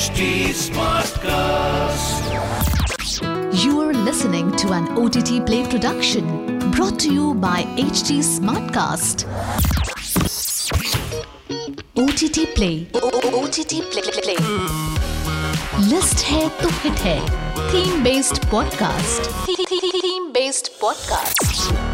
HT Smartcast. You are listening to an OTT Play production brought to you by HT Smartcast. OTT Play. OTT Play. Play. List hai to hit hai. Theme based podcast. Theme based podcast.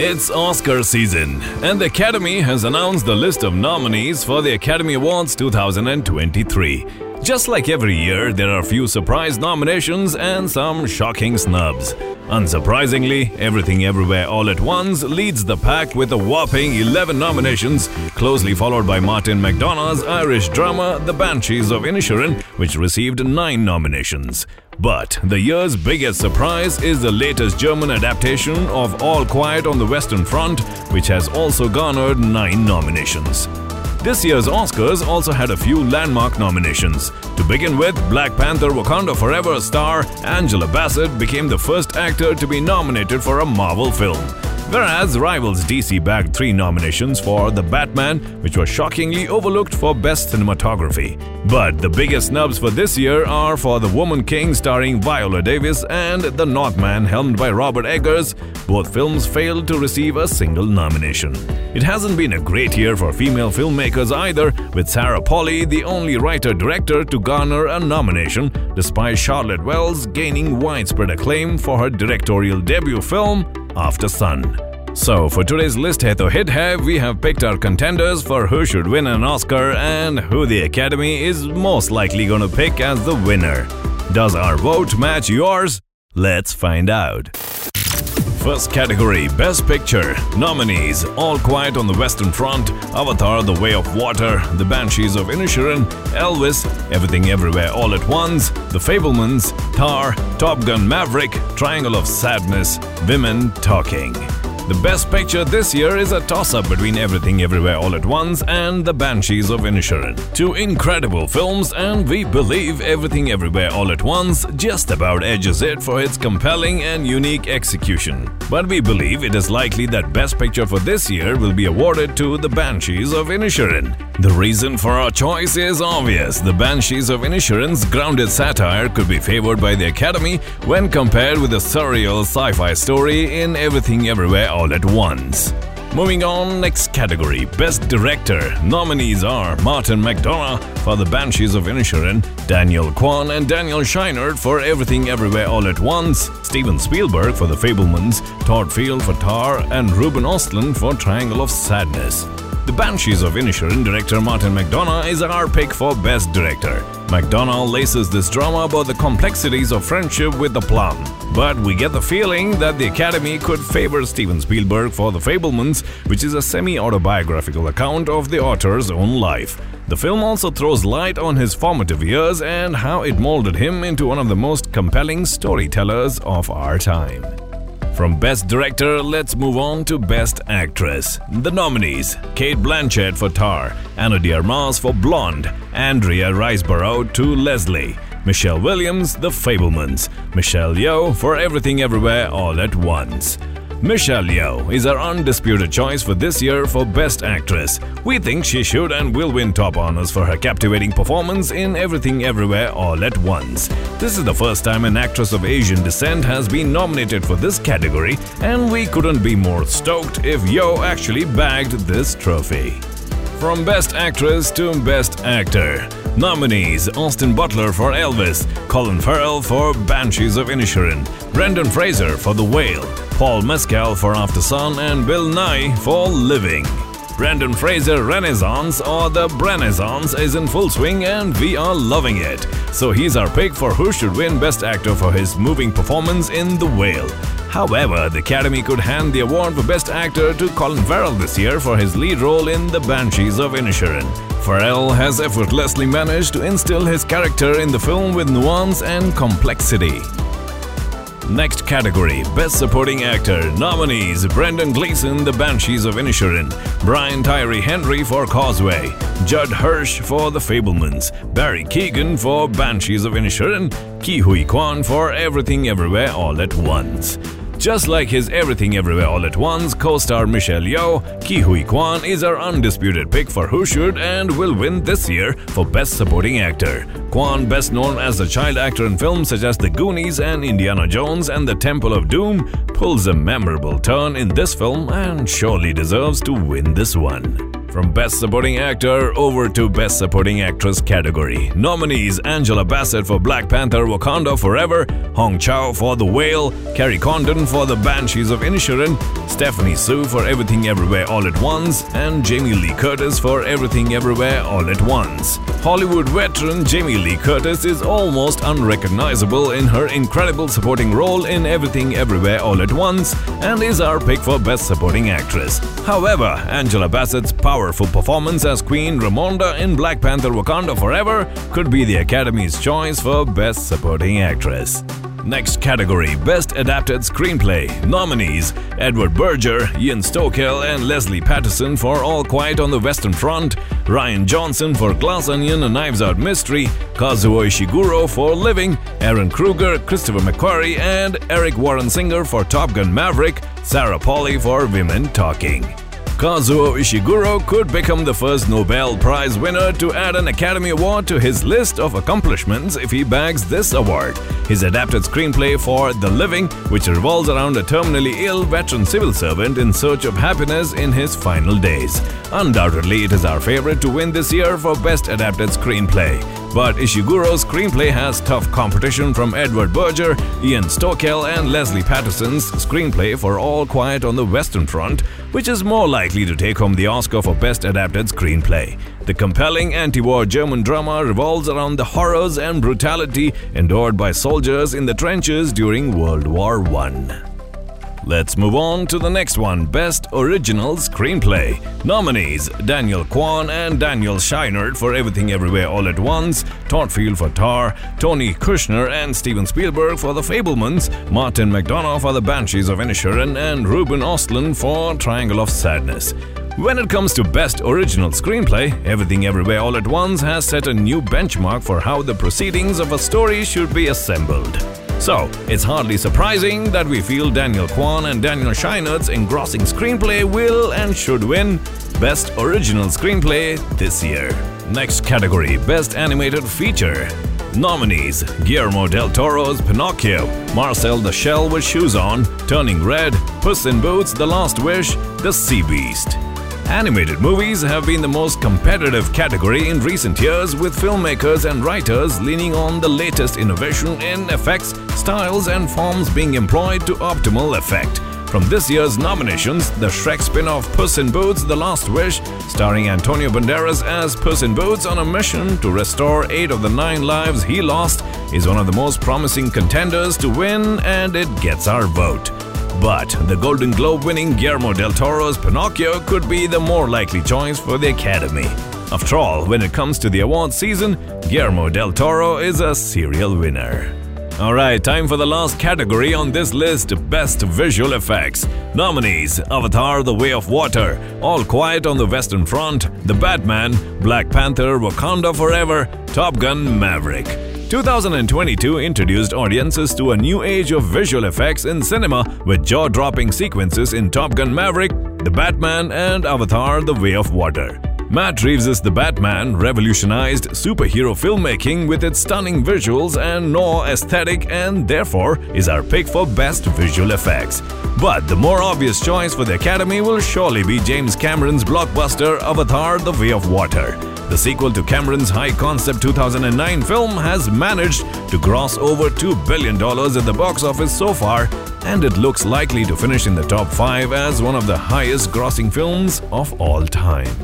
It's Oscar season, and the Academy has announced the list of nominees for the Academy Awards 2023. Just like every year, there are a few surprise nominations and some shocking snubs. Unsurprisingly, Everything Everywhere All at Once leads the pack with a whopping 11 nominations, closely followed by Martin McDonagh's Irish drama The Banshees of Inisherin, which received 9 nominations. But the year's biggest surprise is the latest German adaptation of All Quiet on the Western Front, which has also garnered 9 nominations. This year's Oscars also had a few landmark nominations. To begin with, Black Panther Wakanda Forever star Angela Bassett became the first actor to be nominated for a Marvel film. Whereas rivals DC bagged three nominations for The Batman, which was shockingly overlooked for Best Cinematography. But the biggest snubs for this year are for The Woman King starring Viola Davis and The Northman helmed by Robert Eggers. Both films failed to receive a single nomination. It hasn't been a great year for female filmmakers either, with Sarah Polley the only writer-director to garner a nomination, despite Charlotte Wells gaining widespread acclaim for her directorial debut film, Aftersun. So, for today's list hai to hit hai, we have picked our contenders for who should win an Oscar and who the Academy is most likely going to pick as the winner. Does our vote match yours? Let's find out. First category Best Picture Nominees All Quiet on the Western Front, Avatar The Way of Water, The Banshees of Inisherin, Elvis, Everything Everywhere All at Once, The Fabelmans, Tar, Top Gun Maverick, Triangle of Sadness, Women Talking. The best picture this year is a toss up between Everything Everywhere All at Once and The Banshees of Inisherin. Two incredible films, and we believe Everything Everywhere All at Once just about edges it for its compelling and unique execution. But we believe it is likely that Best Picture for this year will be awarded to The Banshees of Inisherin. The reason for our choice is obvious. The Banshees of Inisherin's grounded satire could be favored by the Academy when compared with the surreal sci fi story in Everything Everywhere All at Once. Moving on, next category Best Director. Nominees are Martin McDonagh for The Banshees of Inisherin, Daniel Kwan and Daniel Scheinert for Everything Everywhere All at Once, Steven Spielberg for The Fabelmans, Todd Field for Tar, and Ruben Ostlund for Triangle of Sadness. The Banshees of Inisherin director Martin McDonagh is our pick for Best Director. McDonagh laces this drama about the complexities of friendship with the plum. But we get the feeling that the Academy could favor Steven Spielberg for The Fabelmans, which is a semi autobiographical account of the author's own life. The film also throws light on his formative years and how it molded him into one of the most compelling storytellers of our time. From Best Director, let's move on to Best Actress. The nominees Cate Blanchett for Tar, Ana de Armas for Blonde, Andrea Riseborough to Leslie, Michelle Williams, The Fabelmans, Michelle Yeoh for Everything Everywhere All at Once. Michelle Yeoh is our undisputed choice for this year for Best Actress. We think she should and will win top honors for her captivating performance in Everything Everywhere All at Once. This is the first time an actress of Asian descent has been nominated for this category, and we couldn't be more stoked if Yeoh actually bagged this trophy. From Best Actress to Best Actor. Nominees Austin Butler for Elvis, Colin Farrell for Banshees of Inisherin, Brendan Fraser for The Whale, Paul Mescal for Aftersun, and Bill Nighy for Living. Brendan Fraser Renaissance or the Renaissance is in full swing and we are loving it. So he's our pick for who should win Best Actor for his moving performance in The Whale. However, the Academy could hand the award for Best Actor to Colin Farrell this year for his lead role in The Banshees of Inisherin. Farrell has effortlessly managed to instill his character in the film with nuance and complexity. Next category Best Supporting Actor Nominees Brendan Gleeson, The Banshees of Inisherin, Brian Tyree Henry for Causeway, Judd Hirsch for The Fabelmans, Barry Keoghan for Banshees of Inisherin, Ke Huy Quan for Everything Everywhere All at Once. Just like his Everything Everywhere All at Once co-star Michelle Yeoh, Ke Huy Quan is our undisputed pick for who should and will win this year for Best Supporting Actor. Quan, best known as a child actor in films such as The Goonies and Indiana Jones and The Temple of Doom, pulls a memorable turn in this film and surely deserves to win this one. From Best Supporting Actor over to Best Supporting Actress category. Nominees Angela Bassett for Black Panther Wakanda Forever, Hong Chau for The Whale, Kerry Condon for The Banshees of Inisherin, Stephanie Hsu for Everything Everywhere All at Once, and Jamie Lee Curtis for Everything Everywhere All at Once. Hollywood veteran Jamie Lee Curtis is almost unrecognizable in her incredible supporting role in Everything Everywhere All at Once and is our pick for Best Supporting Actress. However, Angela Bassett's powerful performance as Queen Ramonda in Black Panther Wakanda Forever could be the Academy's choice for Best Supporting Actress. Next category Best Adapted Screenplay. Nominees Edward Berger, Ian Stokell, and Lesley Paterson for All Quiet on the Western Front, Rian Johnson for Glass Onion, A Knives Out Mystery, Kazuo Ishiguro for Living, Ehren Kruger, Christopher McQuarrie, and Eric Warren Singer for Top Gun Maverick, Sarah Polley for Women Talking. Kazuo Ishiguro could become the first Nobel Prize winner to add an Academy Award to his list of accomplishments if he bags this award. His adapted screenplay for The Living, which revolves around a terminally ill veteran civil servant in search of happiness in his final days. Undoubtedly, it is our favorite to win this year for Best Adapted Screenplay. But Ishiguro's screenplay has tough competition from Edward Berger, Ian Stokell, and Lesley Paterson's screenplay for All Quiet on the Western Front, which is more likely to take home the Oscar for Best Adapted Screenplay. The compelling anti war German drama revolves around the horrors and brutality endured by soldiers in the trenches during World War I. Let's move on to the next one Best Original Screenplay. Nominees Daniel Kwan and Daniel Scheinert for Everything Everywhere All at Once, Todd Field for Tar, Tony Kushner and Steven Spielberg for The Fabelmans, Martin McDonagh for The Banshees of Inisherin, and Ruben Ostlund for Triangle of Sadness. When it comes to Best Original Screenplay, Everything Everywhere All at Once has set a new benchmark for how the proceedings of a story should be assembled. So, it's hardly surprising that we feel Daniel Kwan and Daniel Scheinert's engrossing screenplay will and should win Best Original Screenplay this year. Next category Best Animated Feature. Nominees Guillermo del Toro's Pinocchio, Marcel the Shell with Shoes On, Turning Red, Puss in Boots, The Last Wish, The Sea Beast. Animated movies have been the most competitive category in recent years, with filmmakers and writers leaning on the latest innovation in effects, styles, and forms being employed to optimal effect. From this year's nominations, the Shrek spin off Puss in Boots The Last Wish, starring Antonio Banderas as Puss in Boots on a mission to restore eight of the nine lives he lost, is one of the most promising contenders to win, and it gets our vote. But the Golden Globe winning Guillermo del Toro's Pinocchio could be the more likely choice for the Academy. After all, when it comes to the award season, Guillermo del Toro is a serial winner. Alright, time for the last category on this list Best Visual Effects. Nominees Avatar The Way of Water, All Quiet on the Western Front, The Batman, Black Panther Wakanda Forever, Top Gun Maverick. 2022 introduced audiences to a new age of visual effects in cinema with jaw dropping sequences in Top Gun Maverick, The Batman, and Avatar The Way of Water. Matt Reeves' The Batman revolutionized superhero filmmaking with its stunning visuals and noir aesthetic and therefore is our pick for best visual effects. But the more obvious choice for the Academy will surely be James Cameron's blockbuster Avatar The Way of Water. The sequel to Cameron's high concept 2009 film has managed to gross over $2 billion at the box office so far, and it looks likely to finish in the top 5 as one of the highest grossing films of all time.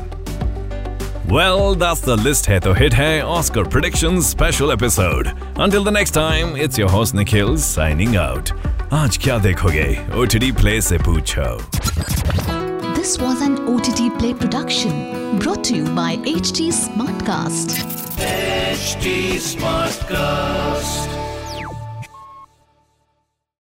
Well, that's the List Hai To Hit Hai Oscar Predictions special episode. Until the next time, it's your host Nikhil signing out. Aaj kya dekhoge? OTT Play se poochho. This was an OTT Play production brought to you by HT Smartcast. HT Smartcast.